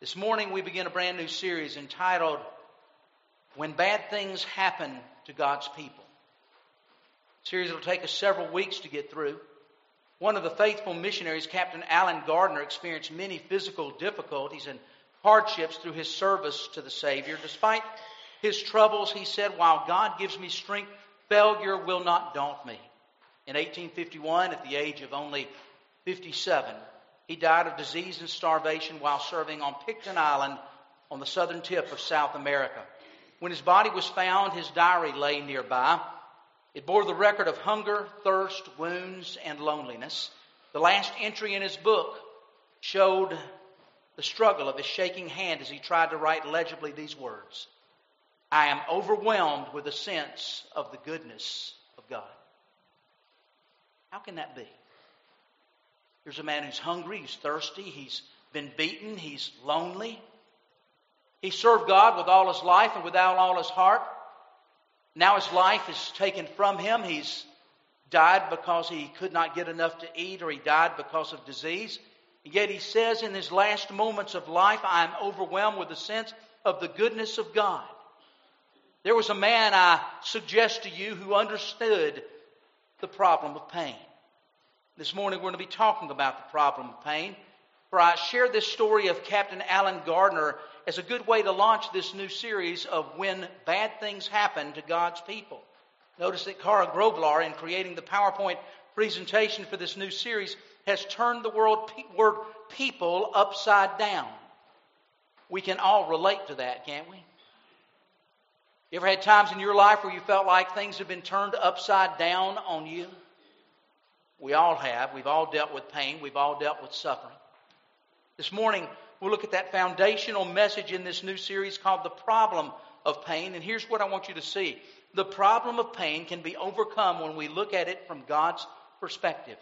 This morning we begin a brand new series entitled When Bad Things Happen to God's People. The series will take us several weeks to get through. One of the faithful missionaries, Captain Allen Gardiner, experienced many physical difficulties and hardships through his service to the Savior. Despite his troubles, he said, While God gives me strength, failure will not daunt me. In 1851, at the age of only 57, he died of disease and starvation while serving on Pitcairn Island on the southern tip of South America. When his body was found, his diary lay nearby. It bore the record of hunger, thirst, wounds, and loneliness. The last entry in his book showed the struggle of his shaking hand as he tried to write legibly these words I am overwhelmed with a sense of the goodness of God. How can that be? Here's a man who's hungry, he's thirsty, he's been beaten, he's lonely. He served God with all his life and without all his heart. Now his life is taken from him. He's died because he could not get enough to eat, or he died because of disease. And yet he says in his last moments of life, I am overwhelmed with a sense of the goodness of God. There was a man I suggest to you who understood the problem of pain. This morning we're going to be talking about the problem of pain. For I share this story of Captain Allen Gardiner as a good way to launch this new series of when bad things happen to God's people. Notice that Kara Groblar, in creating the PowerPoint presentation for this new series, has turned the word people upside down. We can all relate to that, can't we? You ever had times in your life where you felt like things have been turned upside down on you? We all have. We've all dealt with pain. We've all dealt with suffering. This morning, we'll look at that foundational message in this new series called The Problem of Pain. And here's what I want you to see the problem of pain can be overcome when we look at it from God's perspective.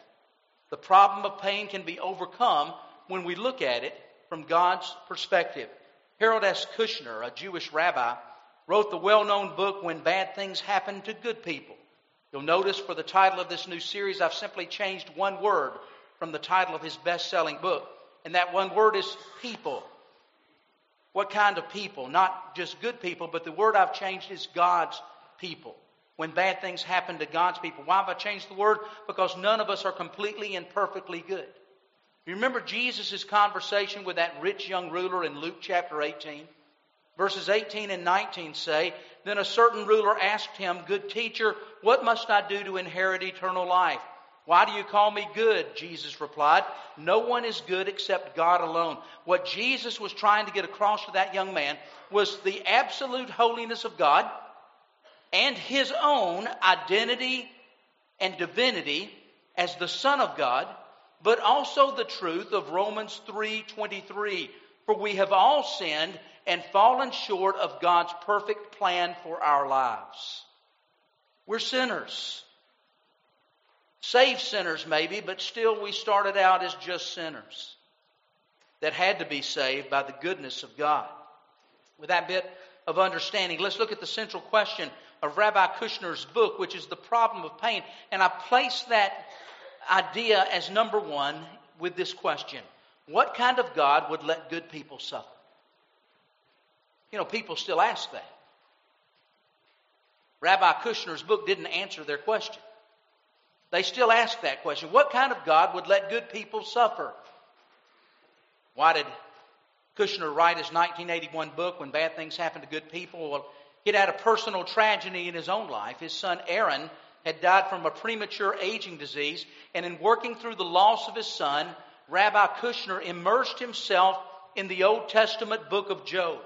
The problem of pain can be overcome when we look at it from God's perspective. Harold S. Kushner, a Jewish rabbi, wrote the well known book When Bad Things Happen to Good People. You'll notice for the title of this new series, I've simply changed one word from the title of his best selling book, and that one word is people. What kind of people? Not just good people, but the word I've changed is God's people. When bad things happen to God's people. Why have I changed the word? Because none of us are completely and perfectly good. You remember Jesus' conversation with that rich young ruler in Luke chapter 18? Verses 18 and 19 say, Then a certain ruler asked him, Good teacher, what must I do to inherit eternal life? Why do you call me good? Jesus replied, No one is good except God alone. What Jesus was trying to get across to that young man was the absolute holiness of God and his own identity and divinity as the Son of God, but also the truth of Romans 3:23, for we have all sinned and fallen short of God's perfect plan for our lives. We're sinners. Saved sinners, maybe, but still we started out as just sinners that had to be saved by the goodness of God. With that bit of understanding, let's look at the central question of Rabbi Kushner's book, which is the problem of pain. And I place that idea as number one with this question What kind of God would let good people suffer? You know, people still ask that. Rabbi Kushner's book didn't answer their question. They still ask that question. What kind of God would let good people suffer? Why did Kushner write his 1981 book, When Bad Things Happen to Good People? Well, he'd had a personal tragedy in his own life. His son Aaron had died from a premature aging disease, and in working through the loss of his son, Rabbi Kushner immersed himself in the Old Testament book of Job.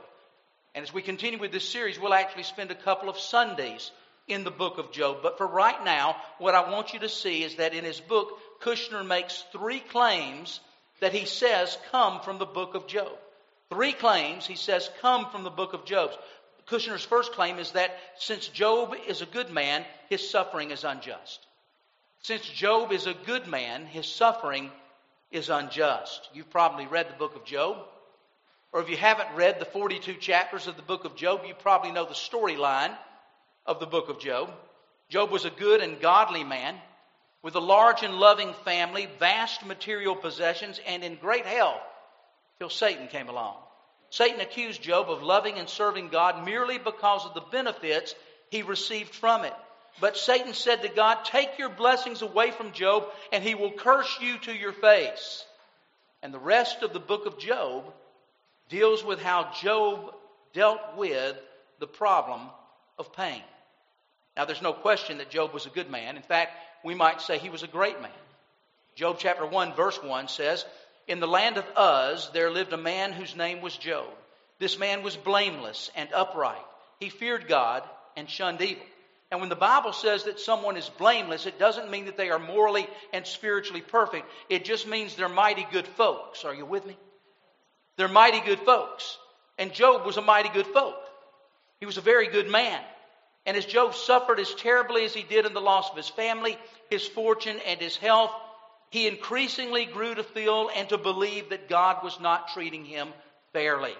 And as we continue with this series, we'll actually spend a couple of Sundays in the book of Job. But for right now, what I want you to see is that in his book, Kushner makes three claims that he says come from the book of Job. Three claims he says come from the book of Job. Kushner's first claim is that since Job is a good man, his suffering is unjust. Since Job is a good man, his suffering is unjust. You've probably read the book of Job. Or if you haven't read the 42 chapters of the book of Job, you probably know the storyline of the book of Job. Job was a good and godly man with a large and loving family, vast material possessions, and in great health till Satan came along. Satan accused Job of loving and serving God merely because of the benefits he received from it. But Satan said to God, Take your blessings away from Job, and he will curse you to your face. And the rest of the book of Job deals with how Job dealt with the problem of pain. Now, there's no question that Job was a good man. In fact, we might say he was a great man. Job chapter 1, verse 1 says, In the land of Uz there lived a man whose name was Job. This man was blameless and upright. He feared God and shunned evil. And when the Bible says that someone is blameless, it doesn't mean that they are morally and spiritually perfect. It just means they're mighty good folks. Are you with me? They're mighty good folks. And Job was a mighty good folk. He was a very good man. And as Job suffered as terribly as he did in the loss of his family, his fortune, and his health, he increasingly grew to feel and to believe that God was not treating him fairly.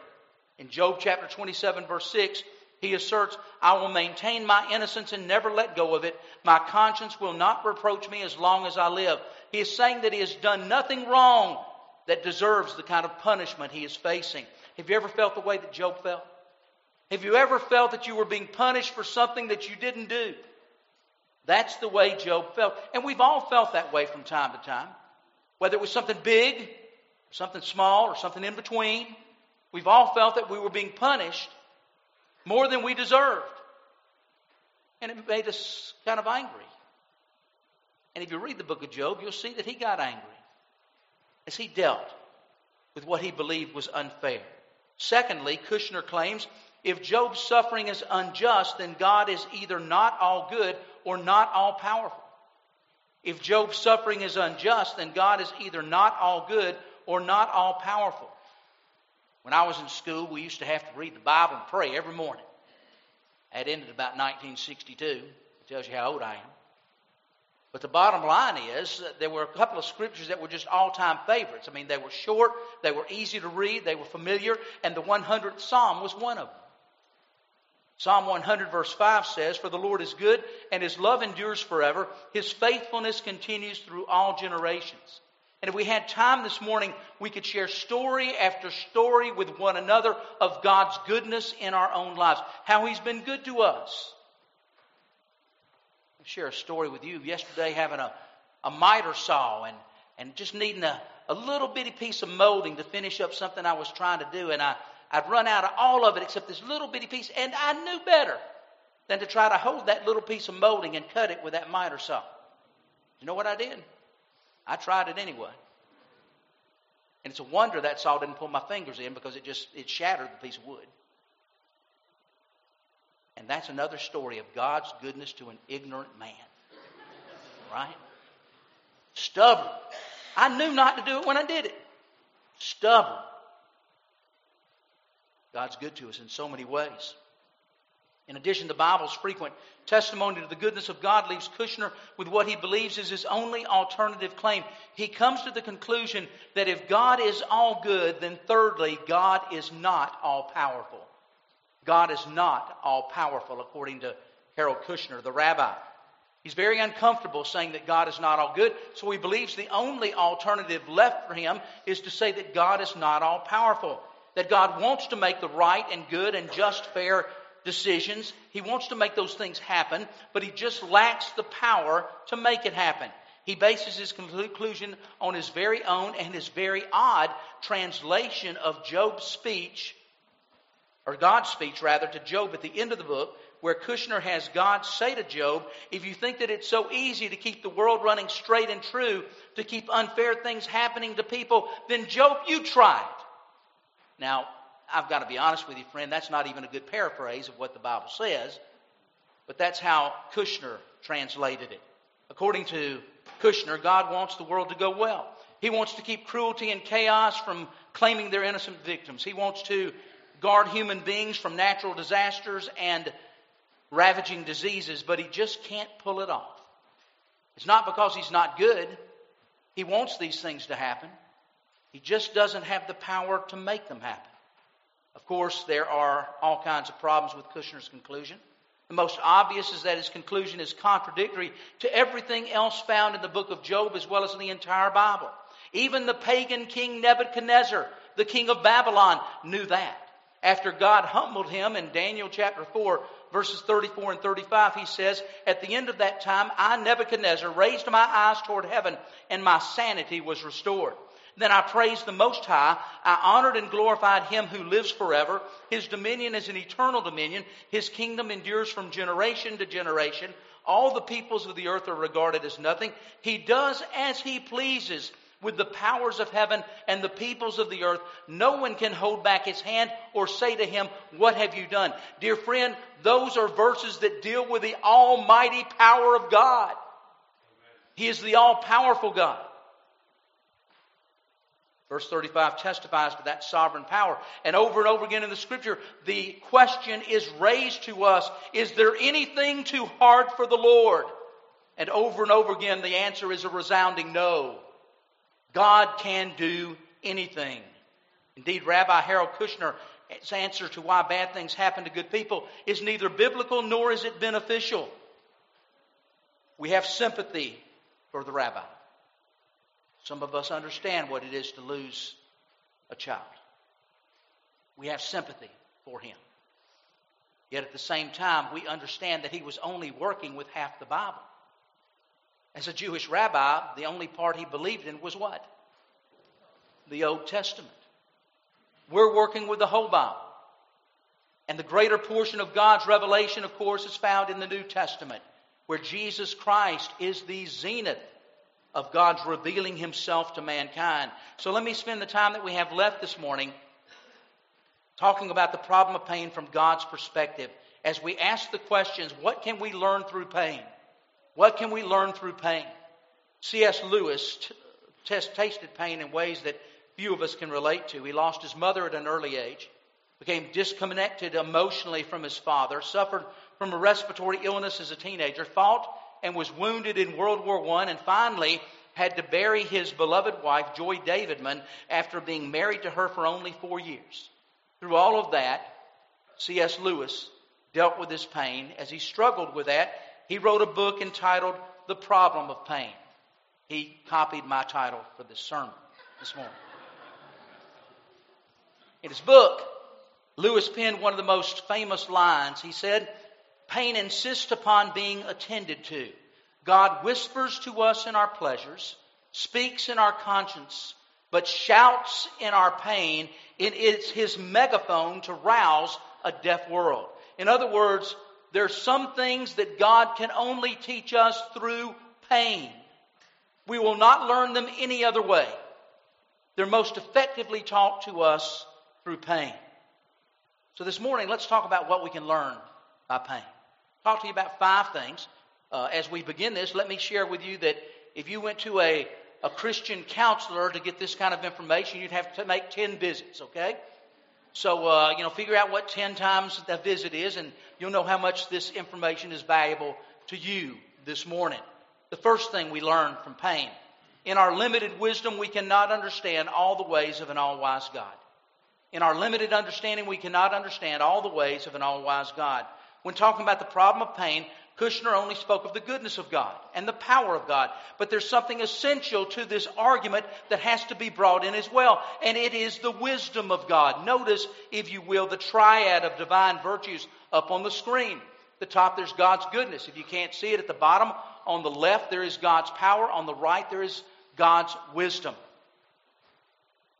In Job chapter 27, verse 6, he asserts, I will maintain my innocence and never let go of it. My conscience will not reproach me as long as I live. He is saying that he has done nothing wrong that deserves the kind of punishment he is facing. Have you ever felt the way that Job felt? Have you ever felt that you were being punished for something that you didn't do? That's the way Job felt. And we've all felt that way from time to time. Whether it was something big, something small, or something in between, we've all felt that we were being punished more than we deserved. And it made us kind of angry. And if you read the book of Job, you'll see that he got angry as he dealt with what he believed was unfair. Secondly, Kushner claims if Job's suffering is unjust, then God is either not all good or not all powerful. If Job's suffering is unjust, then God is either not all good or not all powerful. When I was in school, we used to have to read the Bible and pray every morning. That ended about 1962. It tells you how old I am. But the bottom line is there were a couple of scriptures that were just all time favorites. I mean, they were short, they were easy to read, they were familiar, and the 100th Psalm was one of them. Psalm 100, verse 5 says, For the Lord is good, and his love endures forever. His faithfulness continues through all generations. And if we had time this morning, we could share story after story with one another of God's goodness in our own lives, how He's been good to us. I'll share a story with you. Yesterday, having a, a miter saw and, and just needing a, a little bitty piece of molding to finish up something I was trying to do. And I, I'd run out of all of it except this little bitty piece, and I knew better than to try to hold that little piece of molding and cut it with that miter saw. You know what I did? I tried it anyway. And it's a wonder that saw didn't pull my fingers in because it just it shattered the piece of wood. And that's another story of God's goodness to an ignorant man. Right? Stubborn. I knew not to do it when I did it. Stubborn. God's good to us in so many ways. In addition, the Bible's frequent testimony to the goodness of God leaves Kushner with what he believes is his only alternative claim. He comes to the conclusion that if God is all good, then thirdly, God is not all powerful. God is not all powerful, according to Harold Kushner, the rabbi. He's very uncomfortable saying that God is not all good, so he believes the only alternative left for him is to say that God is not all powerful. That God wants to make the right and good and just, fair decisions. He wants to make those things happen, but he just lacks the power to make it happen. He bases his conclusion on his very own and his very odd translation of Job's speech, or God's speech rather, to Job at the end of the book, where Kushner has God say to Job, If you think that it's so easy to keep the world running straight and true, to keep unfair things happening to people, then Job, you it. Now, I've got to be honest with you, friend, that's not even a good paraphrase of what the Bible says, but that's how Kushner translated it. According to Kushner, God wants the world to go well. He wants to keep cruelty and chaos from claiming their innocent victims. He wants to guard human beings from natural disasters and ravaging diseases, but he just can't pull it off. It's not because he's not good. He wants these things to happen. He just doesn't have the power to make them happen. Of course, there are all kinds of problems with Kushner's conclusion. The most obvious is that his conclusion is contradictory to everything else found in the book of Job as well as in the entire Bible. Even the pagan king Nebuchadnezzar, the king of Babylon knew that. After God humbled him in Daniel chapter 4, verses 34 and 35, he says, At the end of that time, I, Nebuchadnezzar, raised my eyes toward heaven, and my sanity was restored. Then I praised the Most High. I honored and glorified Him who lives forever. His dominion is an eternal dominion. His kingdom endures from generation to generation. All the peoples of the earth are regarded as nothing. He does as He pleases with the powers of heaven and the peoples of the earth. No one can hold back his hand or say to him, What have you done? Dear friend, those are verses that deal with the almighty power of God. He is the all powerful God. Verse 35 testifies to that sovereign power. And over and over again in the scripture, the question is raised to us Is there anything too hard for the Lord? And over and over again, the answer is a resounding no. God can do anything. Indeed, Rabbi Harold Kushner's answer to why bad things happen to good people is neither biblical nor is it beneficial. We have sympathy for the rabbi. Some of us understand what it is to lose a child. We have sympathy for him. Yet at the same time, we understand that he was only working with half the Bible. As a Jewish rabbi, the only part he believed in was what? The Old Testament. We're working with the whole Bible. And the greater portion of God's revelation, of course, is found in the New Testament, where Jesus Christ is the zenith of God's revealing Himself to mankind. So let me spend the time that we have left this morning talking about the problem of pain from God's perspective. As we ask the questions, what can we learn through pain? What can we learn through pain? C.S. Lewis t- tasted pain in ways that few of us can relate to. He lost his mother at an early age, became disconnected emotionally from his father, suffered from a respiratory illness as a teenager, fought and was wounded in World War I, and finally had to bury his beloved wife, Joy Davidman, after being married to her for only four years. Through all of that, C.S. Lewis dealt with his pain. As he struggled with that, he wrote a book entitled The Problem of Pain. He copied my title for this sermon this morning. In his book, Lewis penned one of the most famous lines. He said, Pain insists upon being attended to. God whispers to us in our pleasures, speaks in our conscience, but shouts in our pain. It is his megaphone to rouse a deaf world. In other words, there are some things that God can only teach us through pain. We will not learn them any other way. They're most effectively taught to us through pain. So this morning, let's talk about what we can learn by pain. Talk to you about five things. Uh, as we begin this, let me share with you that if you went to a, a Christian counselor to get this kind of information, you'd have to make 10 visits, okay? So, uh, you know, figure out what 10 times the visit is, and you'll know how much this information is valuable to you this morning. The first thing we learn from pain in our limited wisdom, we cannot understand all the ways of an all wise God. In our limited understanding, we cannot understand all the ways of an all wise God. When talking about the problem of pain, Kushner only spoke of the goodness of God and the power of God. But there's something essential to this argument that has to be brought in as well, and it is the wisdom of God. Notice, if you will, the triad of divine virtues up on the screen. The top, there's God's goodness. If you can't see it at the bottom, on the left, there is God's power. On the right, there is God's wisdom.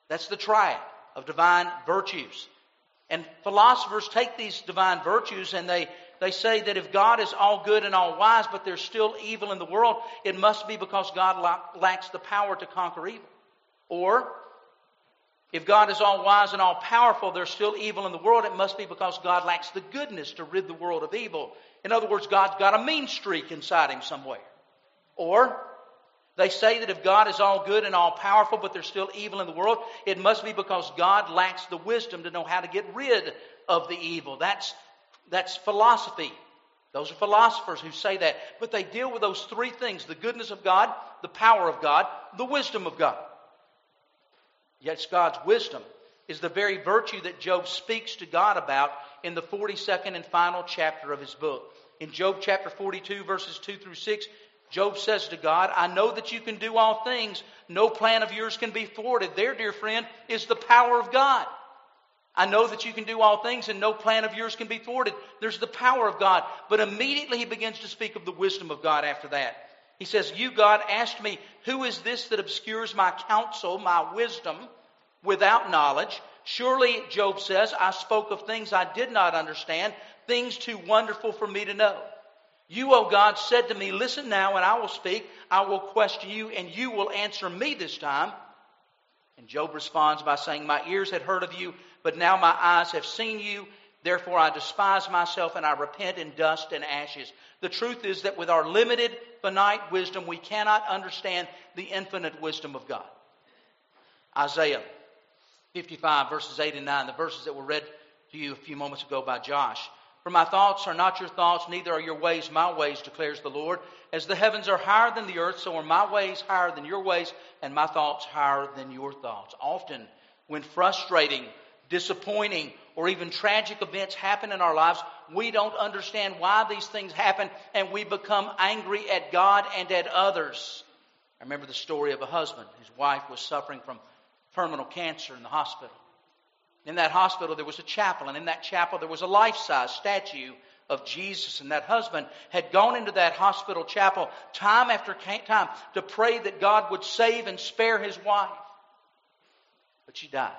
That's the triad of divine virtues. And philosophers take these divine virtues and they they say that if God is all good and all wise, but there's still evil in the world, it must be because God lacks the power to conquer evil. Or, if God is all wise and all powerful, there's still evil in the world, it must be because God lacks the goodness to rid the world of evil. In other words, God's got a mean streak inside him somewhere. Or, they say that if God is all good and all powerful, but there's still evil in the world, it must be because God lacks the wisdom to know how to get rid of the evil. That's that's philosophy. Those are philosophers who say that. But they deal with those three things the goodness of God, the power of God, the wisdom of God. Yet God's wisdom is the very virtue that Job speaks to God about in the 42nd and final chapter of his book. In Job chapter 42, verses 2 through 6, Job says to God, I know that you can do all things. No plan of yours can be thwarted. There, dear friend, is the power of God. I know that you can do all things and no plan of yours can be thwarted. There's the power of God. But immediately he begins to speak of the wisdom of God after that. He says, You, God, asked me, Who is this that obscures my counsel, my wisdom, without knowledge? Surely, Job says, I spoke of things I did not understand, things too wonderful for me to know. You, O God, said to me, Listen now, and I will speak. I will question you, and you will answer me this time. And Job responds by saying, My ears had heard of you, but now my eyes have seen you. Therefore I despise myself, and I repent in dust and ashes. The truth is that with our limited, finite wisdom, we cannot understand the infinite wisdom of God. Isaiah 55, verses 8 and 9, the verses that were read to you a few moments ago by Josh. For my thoughts are not your thoughts, neither are your ways my ways, declares the Lord. As the heavens are higher than the earth, so are my ways higher than your ways, and my thoughts higher than your thoughts. Often, when frustrating, disappointing, or even tragic events happen in our lives, we don't understand why these things happen, and we become angry at God and at others. I remember the story of a husband whose wife was suffering from terminal cancer in the hospital. In that hospital, there was a chapel, and in that chapel, there was a life size statue of Jesus. And that husband had gone into that hospital chapel time after time to pray that God would save and spare his wife. But she died.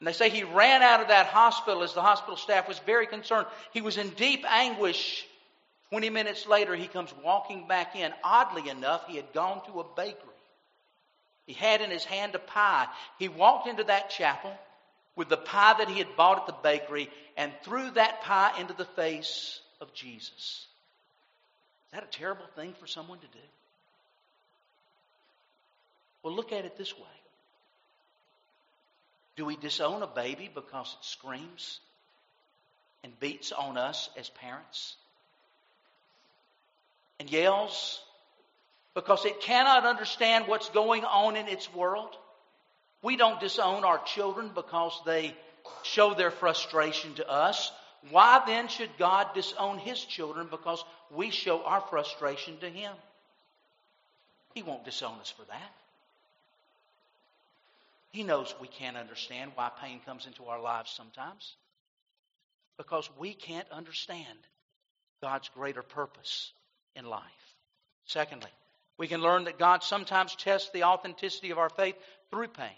And they say he ran out of that hospital as the hospital staff was very concerned. He was in deep anguish. 20 minutes later, he comes walking back in. Oddly enough, he had gone to a bakery. He had in his hand a pie. He walked into that chapel with the pie that he had bought at the bakery and threw that pie into the face of Jesus. Is that a terrible thing for someone to do? Well, look at it this way Do we disown a baby because it screams and beats on us as parents and yells because it cannot understand what's going on in its world. We don't disown our children because they show their frustration to us. Why then should God disown His children because we show our frustration to Him? He won't disown us for that. He knows we can't understand why pain comes into our lives sometimes because we can't understand God's greater purpose in life. Secondly, we can learn that God sometimes tests the authenticity of our faith through pain.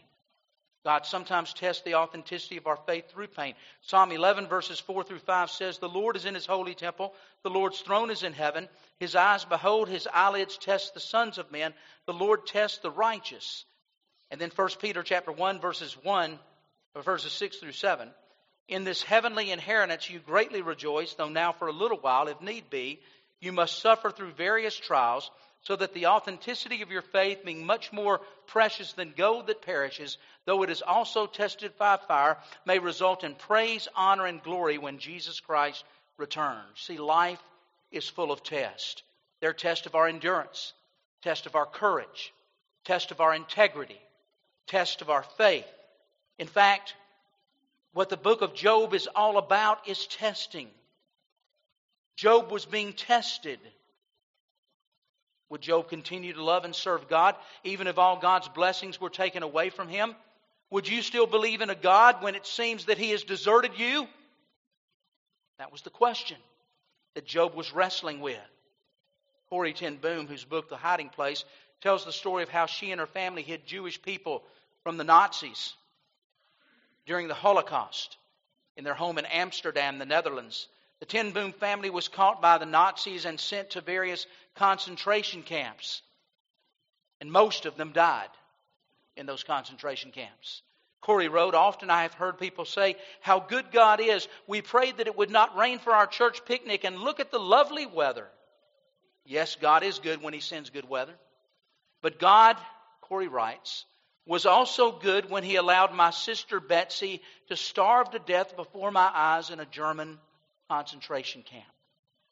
God sometimes tests the authenticity of our faith through pain. Psalm 11, verses 4 through 5 says, The Lord is in his holy temple. The Lord's throne is in heaven. His eyes behold, his eyelids test the sons of men. The Lord tests the righteous. And then 1 Peter chapter 1, verses 1, verses 6 through 7. In this heavenly inheritance you greatly rejoice, though now for a little while, if need be, you must suffer through various trials so that the authenticity of your faith, being much more precious than gold that perishes, though it is also tested by fire, may result in praise, honor, and glory when Jesus Christ returns. See, life is full of tests. They're tests of our endurance, test of our courage, test of our integrity, test of our faith. In fact, what the book of Job is all about is testing. Job was being tested. Would Job continue to love and serve God even if all God's blessings were taken away from him? Would you still believe in a God when it seems that he has deserted you? That was the question that Job was wrestling with. Corrie ten Boom, whose book The Hiding Place, tells the story of how she and her family hid Jewish people from the Nazis during the Holocaust in their home in Amsterdam, the Netherlands. The ten Boom family was caught by the Nazis and sent to various concentration camps. And most of them died in those concentration camps. Corrie wrote, Often I have heard people say how good God is. We prayed that it would not rain for our church picnic, and look at the lovely weather. Yes, God is good when He sends good weather. But God, Corrie writes, was also good when He allowed my sister Betsy to starve to death before my eyes in a German concentration camp.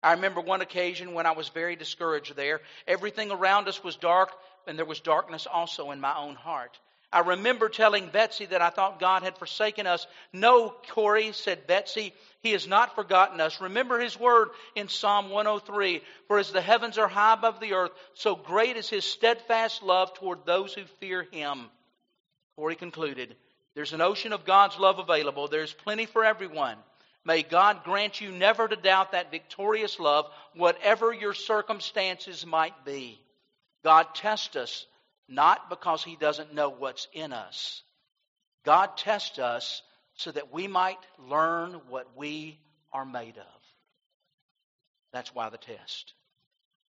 I remember one occasion when I was very discouraged there. Everything around us was dark, and there was darkness also in my own heart. I remember telling Betsy that I thought God had forsaken us. No, Corrie, said Betsy, He has not forgotten us. Remember His word in Psalm 103 For as the heavens are high above the earth, so great is His steadfast love toward those who fear Him. Corrie concluded There's an ocean of God's love available, there's plenty for everyone. May God grant you never to doubt that victorious love, whatever your circumstances might be. God tests us not because He doesn't know what's in us. God tests us so that we might learn what we are made of. That's why the test.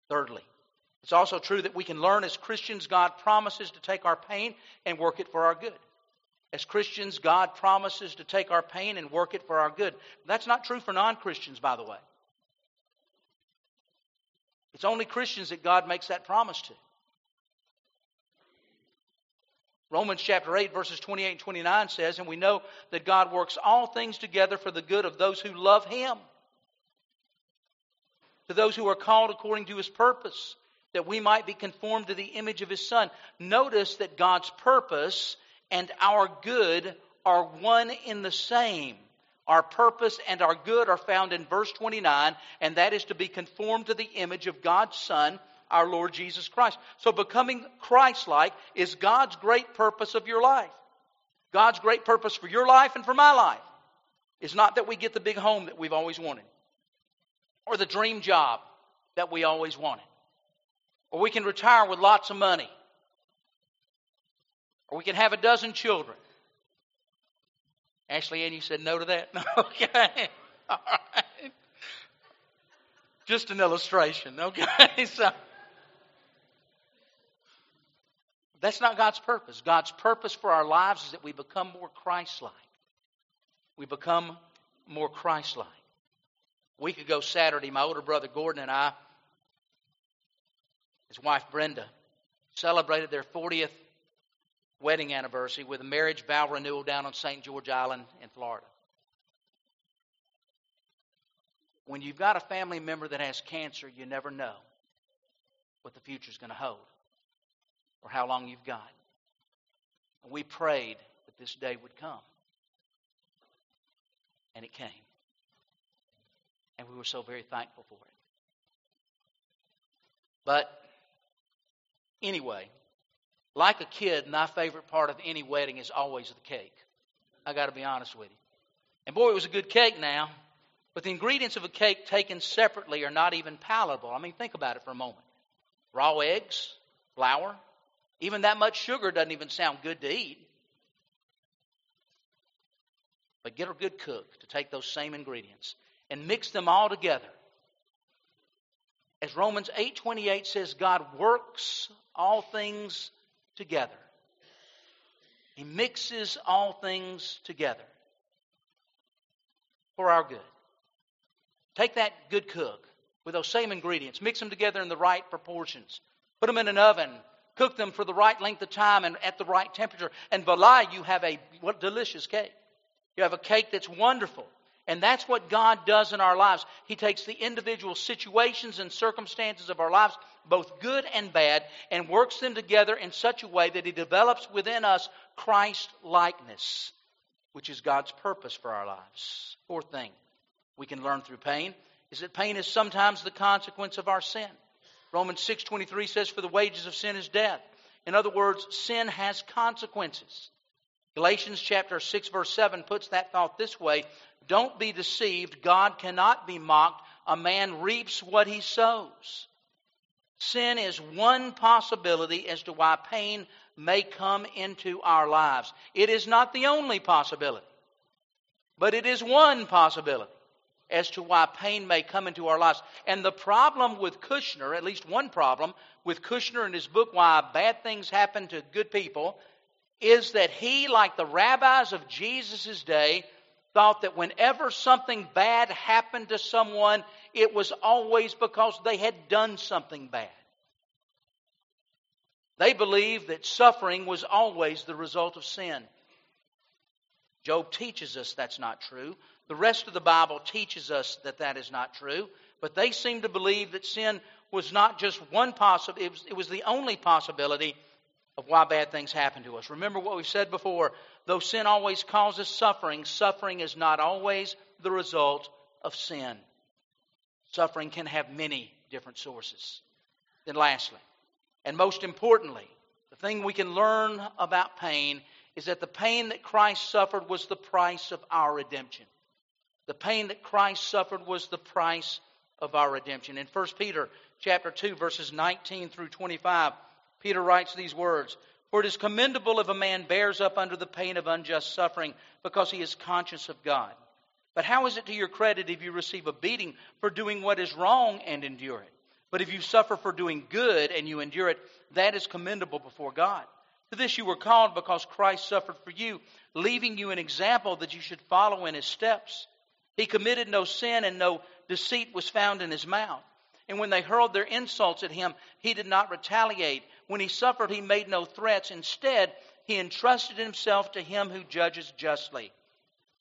Thirdly, it's also true that we can learn as Christians, God promises to take our pain and work it for our good. As Christians, God promises to take our pain and work it for our good. That's not true for non Christians, by the way. It's only Christians that God makes that promise to. Romans chapter 8, verses 28 and 29 says, And we know that God works all things together for the good of those who love Him, to those who are called according to His purpose, that we might be conformed to the image of His Son. Notice that God's purpose and our good are one in the same. Our purpose and our good are found in verse 29, and that is to be conformed to the image of God's Son our Lord Jesus Christ. So becoming Christ like is God's great purpose of your life. God's great purpose for your life and for my life is not that we get the big home that we've always wanted, or the dream job that we always wanted, or we can retire with lots of money, or we can have a dozen children. Ashley Ann, you said no to that? okay. All right. Just an illustration, okay? So That's not God's purpose. God's purpose for our lives is that we become more Christ like. We become more Christ like. A week ago, Saturday, my older brother Gordon and I, his wife Brenda, celebrated their 40th wedding anniversary with a marriage vow renewal down on St. George Island in Florida. When you've got a family member that has cancer, you never know what the future is going to hold or how long you've got. We prayed that this day would come. And it came. And we were so very thankful for it. But anyway, like a kid, my favorite part of any wedding is always the cake. I got to be honest with you. And boy, it was a good cake now. But the ingredients of a cake taken separately are not even palatable. I mean, think about it for a moment raw eggs, flour, even that much sugar doesn't even sound good to eat. But get a good cook to take those same ingredients and mix them all together. As Romans 8:28 says God works all things together. He mixes all things together for our good. Take that good cook with those same ingredients, mix them together in the right proportions, put them in an oven cook them for the right length of time and at the right temperature. And voila, you have a what delicious cake. You have a cake that's wonderful. And that's what God does in our lives. He takes the individual situations and circumstances of our lives, both good and bad, and works them together in such a way that He develops within us Christ likeness, which is God's purpose for our lives. Fourth thing we can learn through pain is that pain is sometimes the consequence of our sin. Romans 6:23 says for the wages of sin is death. In other words, sin has consequences. Galatians chapter 6 verse 7 puts that thought this way, don't be deceived, God cannot be mocked. A man reaps what he sows. Sin is one possibility as to why pain may come into our lives. It is not the only possibility, but it is one possibility as to why pain may come into our lives. And the problem with Kushner, at least one problem with Kushner in his book, Why Bad Things Happen to Good People, is that he, like the rabbis of Jesus' day, thought that whenever something bad happened to someone, it was always because they had done something bad. They believed that suffering was always the result of sin. Job teaches us that's not true. The rest of the Bible teaches us that that is not true, but they seem to believe that sin was not just one possible, it was, it was the only possibility of why bad things happen to us. Remember what we've said before. Though sin always causes suffering, suffering is not always the result of sin. Suffering can have many different sources. Then, lastly, and most importantly, the thing we can learn about pain is that the pain that Christ suffered was the price of our redemption. The pain that Christ suffered was the price of our redemption. In 1 Peter chapter 2 verses 19 through 25, Peter writes these words, "For it is commendable if a man bears up under the pain of unjust suffering because he is conscious of God. But how is it to your credit if you receive a beating for doing what is wrong and endure it? But if you suffer for doing good and you endure it, that is commendable before God. To this you were called because Christ suffered for you, leaving you an example that you should follow in his steps. He committed no sin and no deceit was found in his mouth. And when they hurled their insults at him, he did not retaliate. When he suffered, he made no threats. Instead, he entrusted himself to him who judges justly.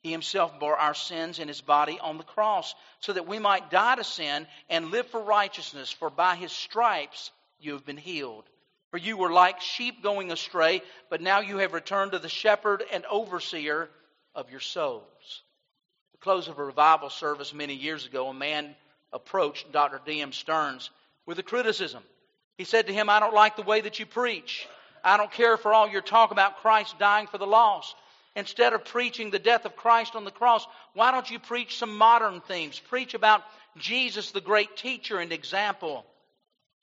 He himself bore our sins in his body on the cross, so that we might die to sin and live for righteousness, for by his stripes you have been healed. For you were like sheep going astray, but now you have returned to the shepherd and overseer of your souls. At the close of a revival service many years ago, a man approached Dr. D.M. Stearns with a criticism. He said to him, I don't like the way that you preach. I don't care for all your talk about Christ dying for the lost. Instead of preaching the death of Christ on the cross, why don't you preach some modern themes? Preach about Jesus, the great teacher and example.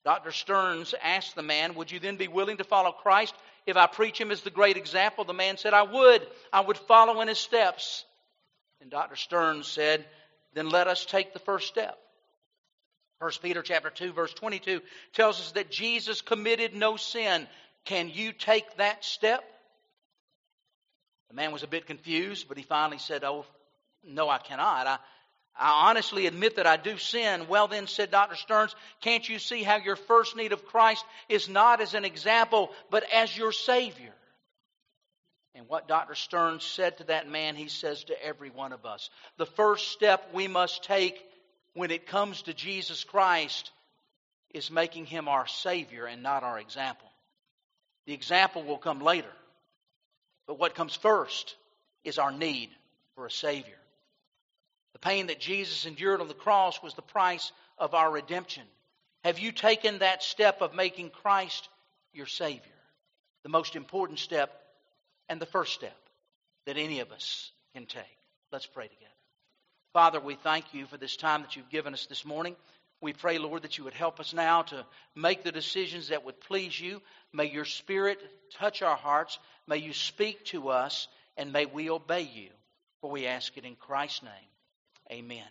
Dr. Stearns asked the man, Would you then be willing to follow Christ if I preach him as the great example? The man said, I would. I would follow in his steps. And Dr. Stearns said, Then let us take the first step. 1 Peter chapter 2 verse 22 tells us that Jesus committed no sin. Can you take that step? The man was a bit confused, but he finally said, Oh, no, I cannot. I, I honestly admit that I do sin. Well, then, said Dr. Stearns, can't you see how your first need of Christ is not as an example, but as your Savior? And what Dr. Stearns said to that man, he says to every one of us. The first step we must take when it comes to Jesus Christ is making him our Savior and not our example. The example will come later. But what comes first is our need for a Savior. The pain that Jesus endured on the cross was the price of our redemption. Have you taken that step of making Christ your Savior? The most important step and the first step that any of us can take. Let's pray together. Father, we thank you for this time that you've given us this morning. We pray, Lord, that you would help us now to make the decisions that would please you. May your Spirit touch our hearts. May you speak to us, and may we obey you. For we ask it in Christ's name. Amen.